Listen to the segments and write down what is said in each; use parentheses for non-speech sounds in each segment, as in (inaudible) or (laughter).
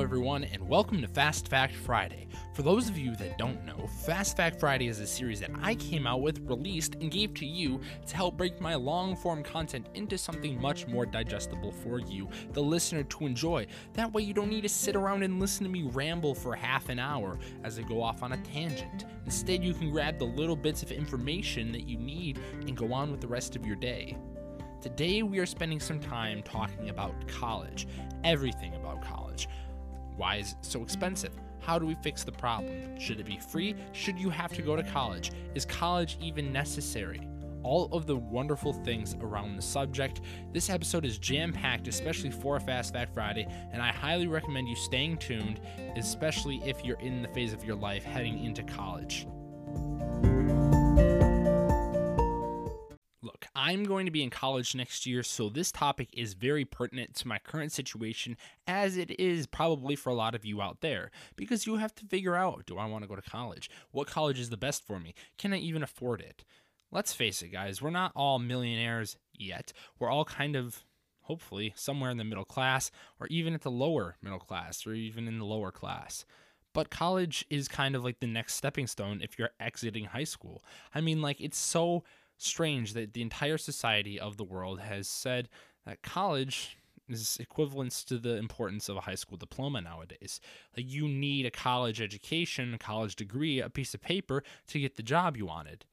Everyone, and welcome to Fast Fact Friday. For those of you that don't know, Fast Fact Friday is a series that I came out with, released, and gave to you to help break my long form content into something much more digestible for you, the listener, to enjoy. That way, you don't need to sit around and listen to me ramble for half an hour as I go off on a tangent. Instead, you can grab the little bits of information that you need and go on with the rest of your day. Today, we are spending some time talking about college, everything about. Why is it so expensive? How do we fix the problem? Should it be free? Should you have to go to college? Is college even necessary? All of the wonderful things around the subject. This episode is jam packed, especially for Fast Fact Friday, and I highly recommend you staying tuned, especially if you're in the phase of your life heading into college. Look, I'm going to be in college next year, so this topic is very pertinent to my current situation, as it is probably for a lot of you out there. Because you have to figure out do I want to go to college? What college is the best for me? Can I even afford it? Let's face it, guys, we're not all millionaires yet. We're all kind of, hopefully, somewhere in the middle class, or even at the lower middle class, or even in the lower class. But college is kind of like the next stepping stone if you're exiting high school. I mean, like, it's so strange that the entire society of the world has said that college is equivalent to the importance of a high school diploma nowadays. Like you need a college education, a college degree, a piece of paper to get the job you wanted.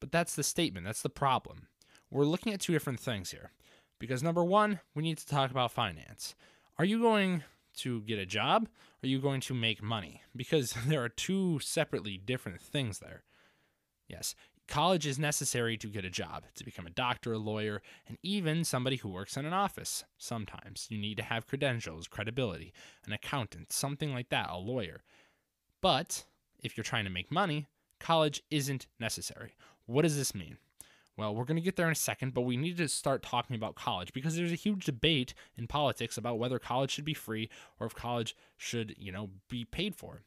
But that's the statement, that's the problem. We're looking at two different things here. Because number 1, we need to talk about finance. Are you going to get a job? Are you going to make money? Because (laughs) there are two separately different things there. Yes, College is necessary to get a job, to become a doctor, a lawyer, and even somebody who works in an office. Sometimes you need to have credentials, credibility, an accountant, something like that, a lawyer. But if you're trying to make money, college isn't necessary. What does this mean? Well, we're going to get there in a second, but we need to start talking about college because there's a huge debate in politics about whether college should be free or if college should, you know, be paid for.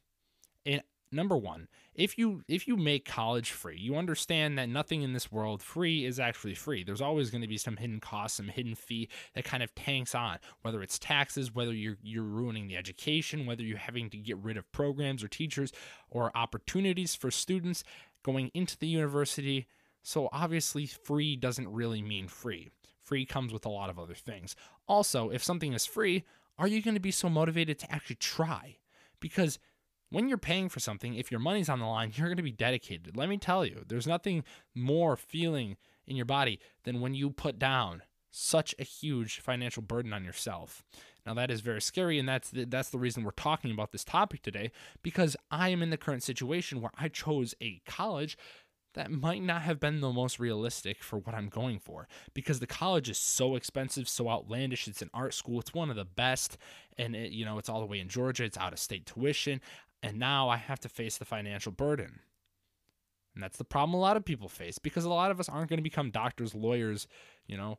And number one if you if you make college free you understand that nothing in this world free is actually free. There's always going to be some hidden cost some hidden fee that kind of tanks on whether it's taxes whether you're you're ruining the education whether you're having to get rid of programs or teachers or opportunities for students going into the university. So obviously free doesn't really mean free. Free comes with a lot of other things. Also if something is free are you going to be so motivated to actually try? Because when you're paying for something, if your money's on the line, (laughs) you're going to be dedicated. Let me tell you, there's nothing more feeling in your body than when you put down such a huge financial burden on yourself. Now that is very scary and that's the, that's the reason we're talking about this topic today because I am in the current situation where I chose a college that might not have been the most realistic for what I'm going for because the college is so expensive, so outlandish. It's an art school, it's one of the best, and it, you know it's all the way in Georgia. It's out of state tuition. And now I have to face the financial burden. And that's the problem a lot of people face because a lot of us aren't going to become doctors, lawyers, you know,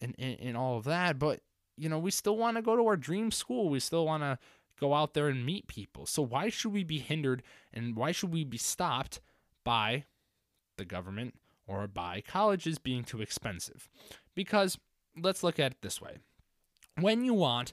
and, and, and all of that. But, you know, we still want to go to our dream school. We still want to go out there and meet people. So why should we be hindered and why should we be stopped by the government or by colleges being too expensive? Because let's look at it this way. When you want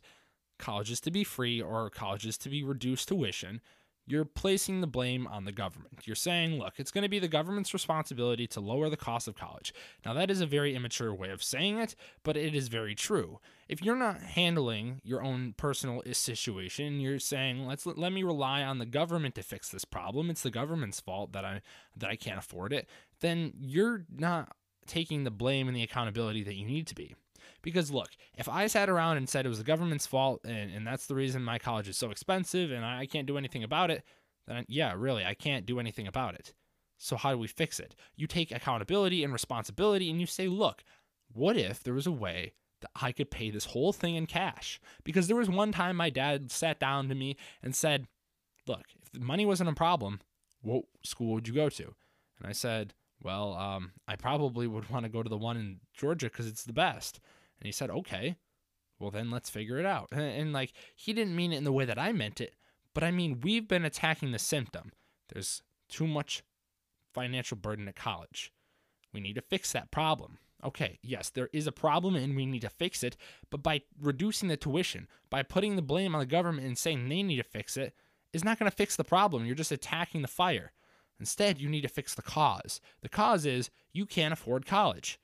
colleges to be free or colleges to be reduced tuition, you're placing the blame on the government. You're saying, look, it's going to be the government's responsibility to lower the cost of college. Now, that is a very immature way of saying it, but it is very true. If you're not handling your own personal situation, you're saying, let's let me rely on the government to fix this problem. It's the government's fault that I that I can't afford it. Then you're not taking the blame and the accountability that you need to be. Because look, if I sat around and said it was the government's fault and, and that's the reason my college is so expensive and I can't do anything about it, then yeah, really, I can't do anything about it. So how do we fix it? You take accountability and responsibility and you say, look, what if there was a way that I could pay this whole thing in cash? Because there was one time my dad sat down to me and said, look, if the money wasn't a problem, what school would you go to? And I said, well, um, I probably would (laughs) want to go to the one in Georgia because it's the best. And he said, okay, well, then let's figure it out. And, and, like, he didn't mean it in the way that I meant it, but I mean, we've been attacking the symptom. There's too much financial burden at college. We need to fix that problem. Okay, yes, there is a problem and we need to fix it, but by reducing the tuition, by putting the blame on the government and saying they need to fix it, is not going to fix the problem. You're just attacking the fire. Instead, you need to fix the cause. The cause is you can't afford college.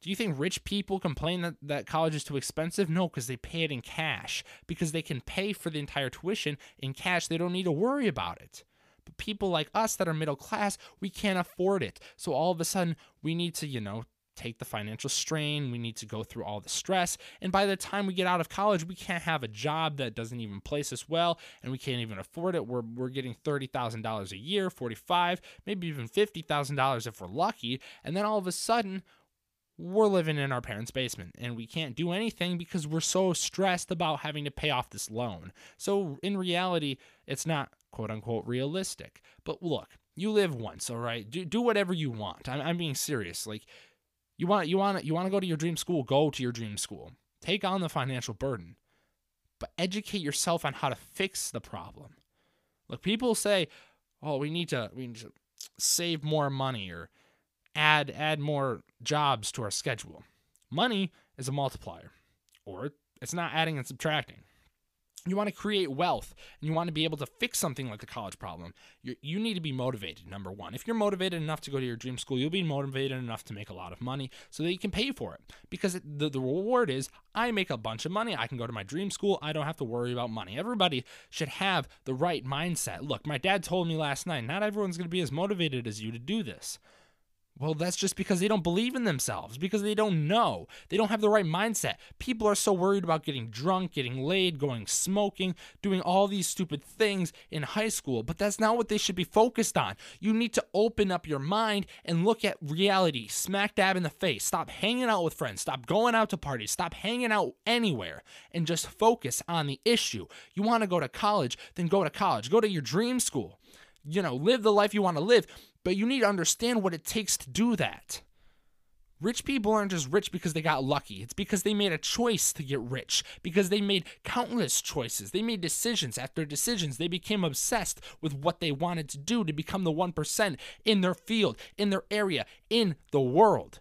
Do you think rich people complain that, that college is too expensive? No, because they pay it in cash. Because they can pay for the entire tuition in cash. They don't need to worry about it. But people like us that are middle class, we can't afford it. So all of a sudden, we need to, you know, take the financial strain. We need to go through all the stress. And by the time we get out of college, we can't have a job that doesn't even place us well and we can't even afford it. We're, we're getting $30,000 a year, 45, maybe even $50,000 if we're lucky. And then all of a sudden, we're living in our parents' basement and we can't do anything because we're so stressed about having to pay off this loan. So in reality, it's not quote unquote realistic. But look, you live once, all right? Do, do whatever you want. I'm, I'm being serious. Like you want you want you want to go to your dream school, go to your dream school. Take on the financial burden. But educate yourself on how to fix the problem. Look, people say, "Oh, we need to we need to save more money or add add more jobs to our schedule." Money is a multiplier, or it's not adding and subtracting. You want to create wealth and you want to be able to fix something like the college problem you you need to be motivated number one. If you're motivated enough to go to your dream school you'll be motivated enough to make a lot of money so that you can pay for it. Because the, the reward is i make a bunch of money i can go to my dream school i don't have to worry about money. Everybody should have the right mindset. Look my dad told me last night not everyone's going to be as motivated as you to do this well, that's just because they don't believe in themselves, because they don't know. They don't have the right mindset. People are so worried about getting drunk, getting laid, going smoking, doing all these stupid things in high school, but that's not what they should be focused on. You need to open up your mind and look at reality smack dab in the face. Stop hanging out with friends, stop going out to parties, stop hanging out anywhere, and just focus on the issue. You want to go to college, then go to college. Go to your dream school you know, live the life you want to live, but you need to understand what it takes to do that. Rich people aren't just rich because they got lucky. It's because they made a choice to get rich, because they made countless choices. They made decisions after decisions. They became obsessed with what they wanted to do to become the 1% in their field, in their area, in the world.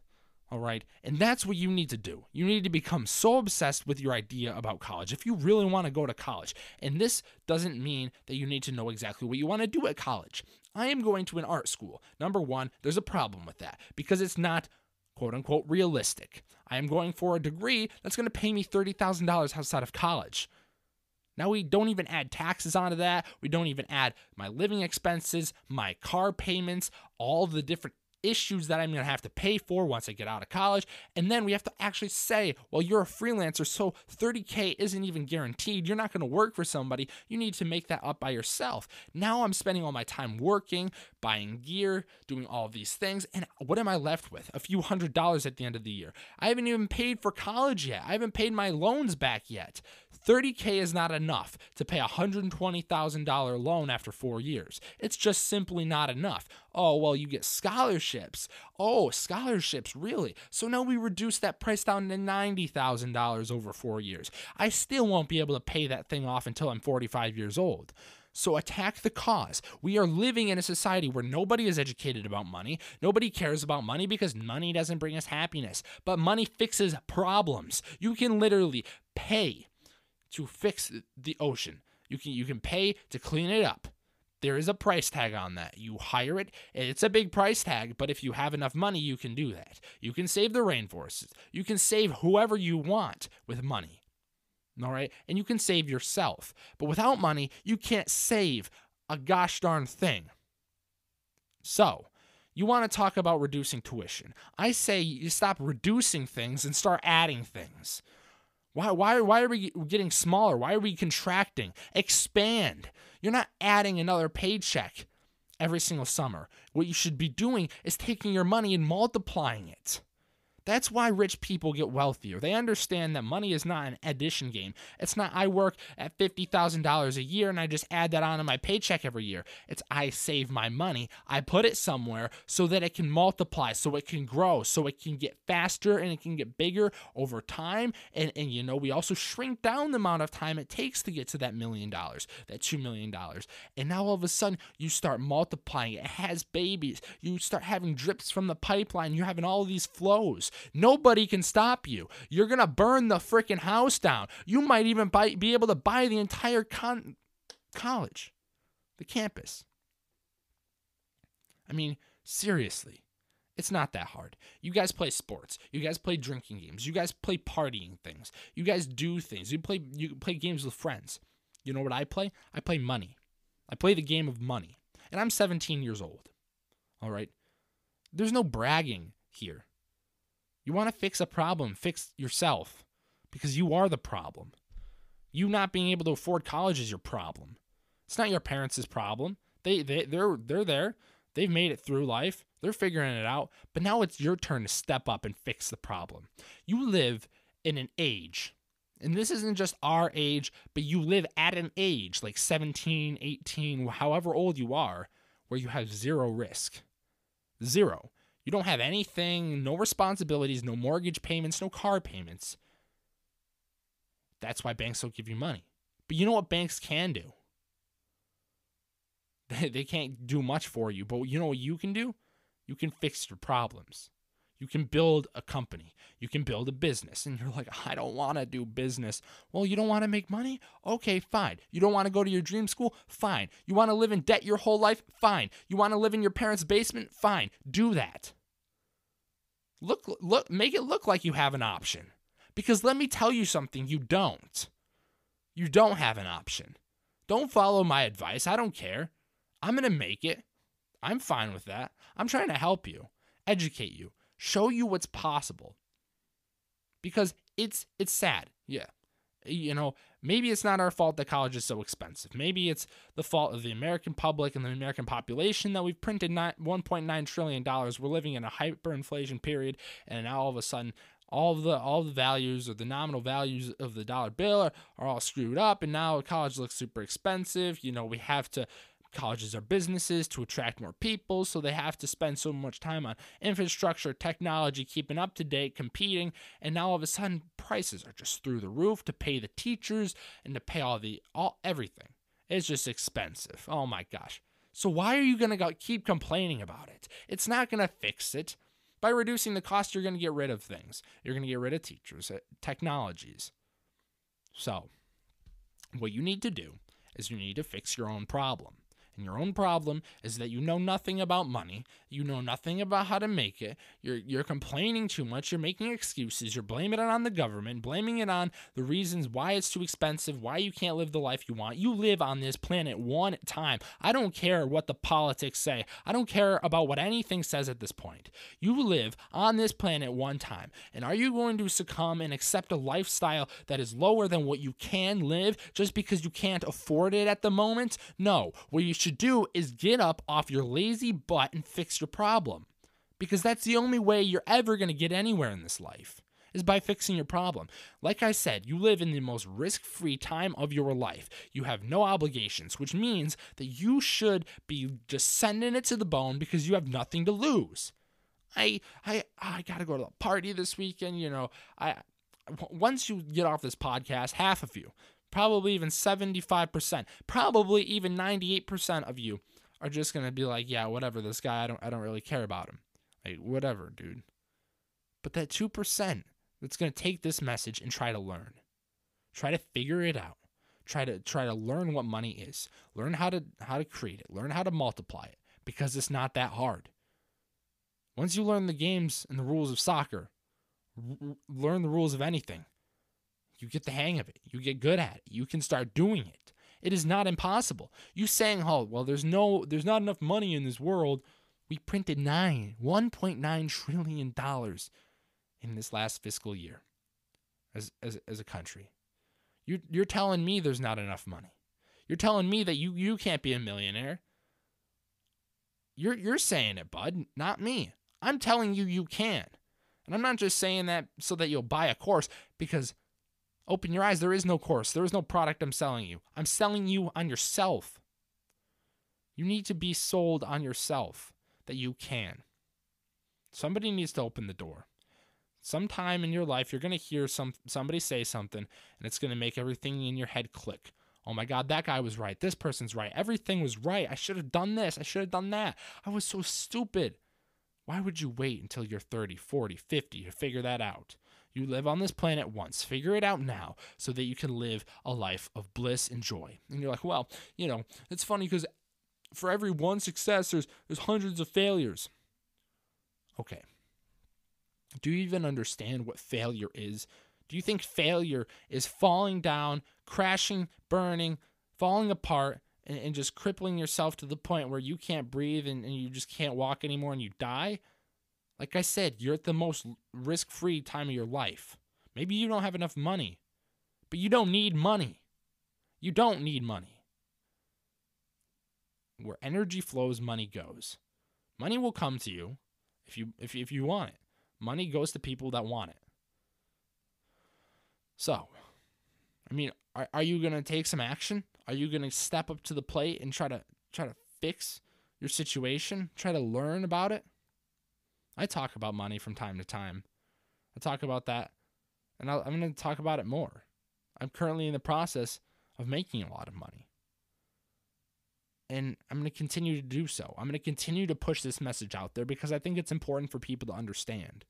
All right. And that's what you need to do. You need to become so obsessed with your idea about college if you really want to go to college. And this doesn't mean that you need to know exactly what you want to do at college. I am going to an art school. Number one, there's a problem with that because it's not quote unquote realistic. I am going for a degree that's going to pay me $30,000 outside of college. Now we don't even add taxes onto that. We don't even add my living expenses, my car payments, all the different issues that I'm going to have to pay for once I get out of college. And then we have to actually say, well, you're a freelancer, so 30K isn't even guaranteed. You're not going to work for somebody. You need to make that up by yourself. Now I'm spending all my time working, buying gear, doing all these things. And what am I left with? A few hundred dollars at the end of the year. I haven't even paid for college yet. I haven't paid my loans back yet. 30K is not enough to pay a $120,000 loan after four years. It's just simply not enough. Oh, well, you get scholarships. Oh, scholarships, really? So now we reduce that price down to $90,000 over four years. I still won't be able to pay that thing off until I'm 45 years old. So attack the cause. We are living in a society where nobody is educated about money. Nobody cares about money because money doesn't bring us happiness. But money fixes problems. You can literally pay to fix the ocean. You can you can pay to clean it up. There is a price tag on that. You hire it, it's a big price tag, but if you have enough money, you can do that. You can save the rainforests. You can save whoever you want with money. All right? And you can save yourself. But without money, you can't save a gosh darn thing. So, you want to talk about reducing tuition. I say you stop reducing things and start adding things. Why, why, why are we getting smaller? Why are we contracting? Expand. You're not adding another paycheck every single summer. What you should be doing is taking your money and multiplying it. That's why rich people get wealthier. They understand that money is not an addition game. It's not I work at $50,000 a year and I just add that onto my paycheck every year. It's I save my money, I put it somewhere so that it can multiply, so it can grow, so it can get faster and it can get bigger over time. And, and you know, we also shrink down the amount of time it takes to get to that million dollars, that $2 million. And now all of a sudden you start multiplying. It has babies. You start having drips from the pipeline. You're having all these flows. Nobody can stop you. You're going to burn the freaking house down. You might even buy, be able to buy the entire con- college, the campus. I mean, seriously. It's not that hard. You guys play sports. You guys play drinking games. You guys play partying things. You guys do things. You play you play games with friends. You know what I play? I play money. I play the game of money. And I'm 17 years old. All right? There's no bragging here. You want to fix a problem, fix yourself because you are the problem. You not being able to afford college is your problem. It's not your parents' problem. They they they're they're there. They've made it through life. They're figuring it out. But now it's your turn to step up and fix the problem. You live in an age, and this isn't just our age, but you live at an age like 17, 18, however old you are, where you have zero risk. Zero. You don't have anything, no responsibilities, no mortgage payments, no car payments. That's why banks don't give you money. But you know what banks can do? (laughs) They can't do much for you, but you know what you can do? You can fix your problems. You can build a company. You can build a business. And you're like, I don't want to do business. Well, you don't want to make money? Okay, fine. You don't want to go to your dream school? Fine. You want to live in debt your whole life? Fine. You want to live in your parents' basement? Fine. Do that. Look look make it look like you have an option. Because let me tell you something, you don't. You don't have an option. Don't follow my advice. I don't care. I'm going to make it. I'm fine with that. I'm trying to help you, educate you, show you what's possible. Because it's it's sad. Yeah. You know, maybe it's not our fault that college is so expensive. Maybe it's the fault of the American public and the American population that we've printed 1.9 trillion dollars. We're living in a hyperinflation period and now all of a sudden all of the all the values or the nominal values of the dollar bill are, are all screwed up and now college looks super expensive. You know, we have to Colleges are businesses to attract more people, so they have to spend so much time on infrastructure, technology, keeping up to date, competing, and now all of a sudden prices are just through the roof to pay the teachers and to pay all the all everything. It's just expensive. Oh my gosh. So why are you going to keep complaining about it? It's not going to fix it. By reducing the cost, you're going to get rid of things. You're going to get rid of teachers, uh, technologies. So, what you need to do is you need to fix your own problem. And your own problem is that you know nothing about money, you know nothing about how to make it. You're you're complaining too much, you're making excuses, you're blaming it on the government, blaming it on the reasons why it's too expensive, why you can't live the life you want. You live on this planet one time. I don't care what the politics say. I don't care about what anything says at this point. You live on this planet one time. And are you going to succumb and accept a lifestyle that is lower than what you can live just because you can't afford it at the moment? No. What you should do is get up off your lazy butt and fix your problem. Because that's the only way you're ever going to get anywhere in this life is by fixing your problem. Like I said, you live in the most risk free time of your life. You have no obligations, which means that you should be just sending it to the bone because you have nothing to lose. I I I got to go to a party this weekend, you know. I once you get off this podcast, half of you probably even 75%, probably even 98% of you are just going to be like, yeah, whatever, this guy, I don't I don't really care about him. Like whatever, dude. But that 2% that's going to take this message and try to learn. Try to figure it out. Try to try to learn what money is. Learn how to how to create it. Learn how to multiply it because it's not that hard. Once you learn the games and the rules of soccer, r- learn the rules of anything you get the hang of it. You get good at it. You can start doing it. It is not impossible. You saying, "Oh, well, there's no, there's not enough money in this world." We printed nine, 1.9 trillion dollars in this last fiscal year, as as as a country. You you're telling me there's not enough money. You're telling me that you you can't be a millionaire. You're you're saying it, bud, not me. I'm telling you you can. And I'm not just saying that so that you'll buy a course because open your eyes, there is no course. There is no product I'm selling you. I'm selling you on yourself. You need to be sold on yourself that you can. Somebody needs to open the door. Sometime in your life, you're going to hear some somebody say something, and it's going to make everything in your head click. Oh my God, that guy was right. This person's right. Everything was right. I should have done this. I should have done that. I was so stupid. Why would you wait until you're 30, 40, 50 to figure that out? You live on this planet once. Figure it out now so that you can live a life of bliss and joy. And you're like, well, you know, it's funny because for every one success, there's, there's hundreds of failures. Okay. Do you even understand what failure is? Do you think failure is falling down, crashing, burning, falling apart, and, and just crippling yourself to the point where you can't breathe and, and you just can't walk anymore and you die? Like I said, you're at the most risk free time of your life. Maybe you don't have enough money, but you don't need money. You don't need money. Where energy flows, money goes. Money will come to you if you if if you want it. Money goes to people that want it. So, I mean, are, are you going to take some action? Are you going to step up to the plate and try to try to fix your situation? Try to learn about it? I talk about money from time to time. I talk about that, and i am going to talk about it more. I'm currently in the process of making a lot of money. And I'm going to continue to do so. I'm going to continue to push this message out there because I think it's important for people to understand.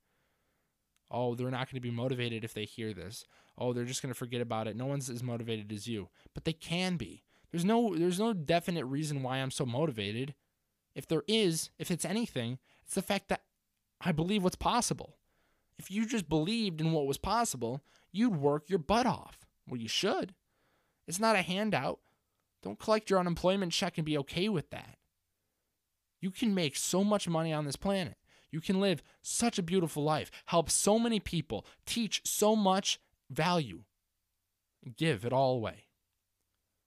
Oh, they're not going to be motivated if they hear this. Oh, they're just going to forget about it. No one's as motivated as you. But they can be. There's no there's no definite reason why I'm so motivated. If there is, if it's anything, it's the fact that I believe what's possible. If you just believed in what was possible, you'd work your butt off. Well, you should. It's not a handout. Don't collect your unemployment check and be okay with that. You can make so much money on this planet. You can live such a beautiful life, help so many people, teach so much value, give it all away.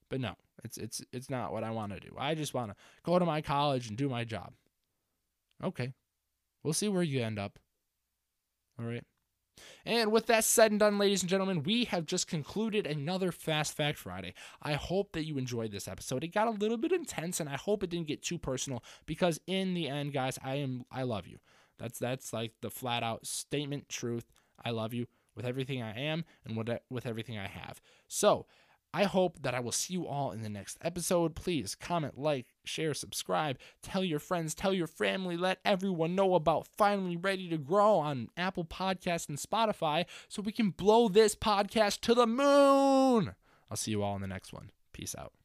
But no, it's it's it's not what I want to do. I just want to go to my college and do my job. Okay. We'll see where you end up. All right. And with that said and done, ladies and gentlemen, we have just concluded another Fast Fact Friday. I hope that you enjoyed this episode. It got a little bit intense, and I hope it didn't get too personal because in the end, guys, I am I love you. That's that's like the flat out statement truth. I love you with everything I am and with, with everything I have. So, I hope that I will see you all in the next episode. Please comment, like, share, subscribe, tell your friends, tell your family, let everyone know about Finally Ready to Grow on Apple Podcasts and Spotify so we can blow this podcast to the moon. I'll see you all in the next one. Peace out.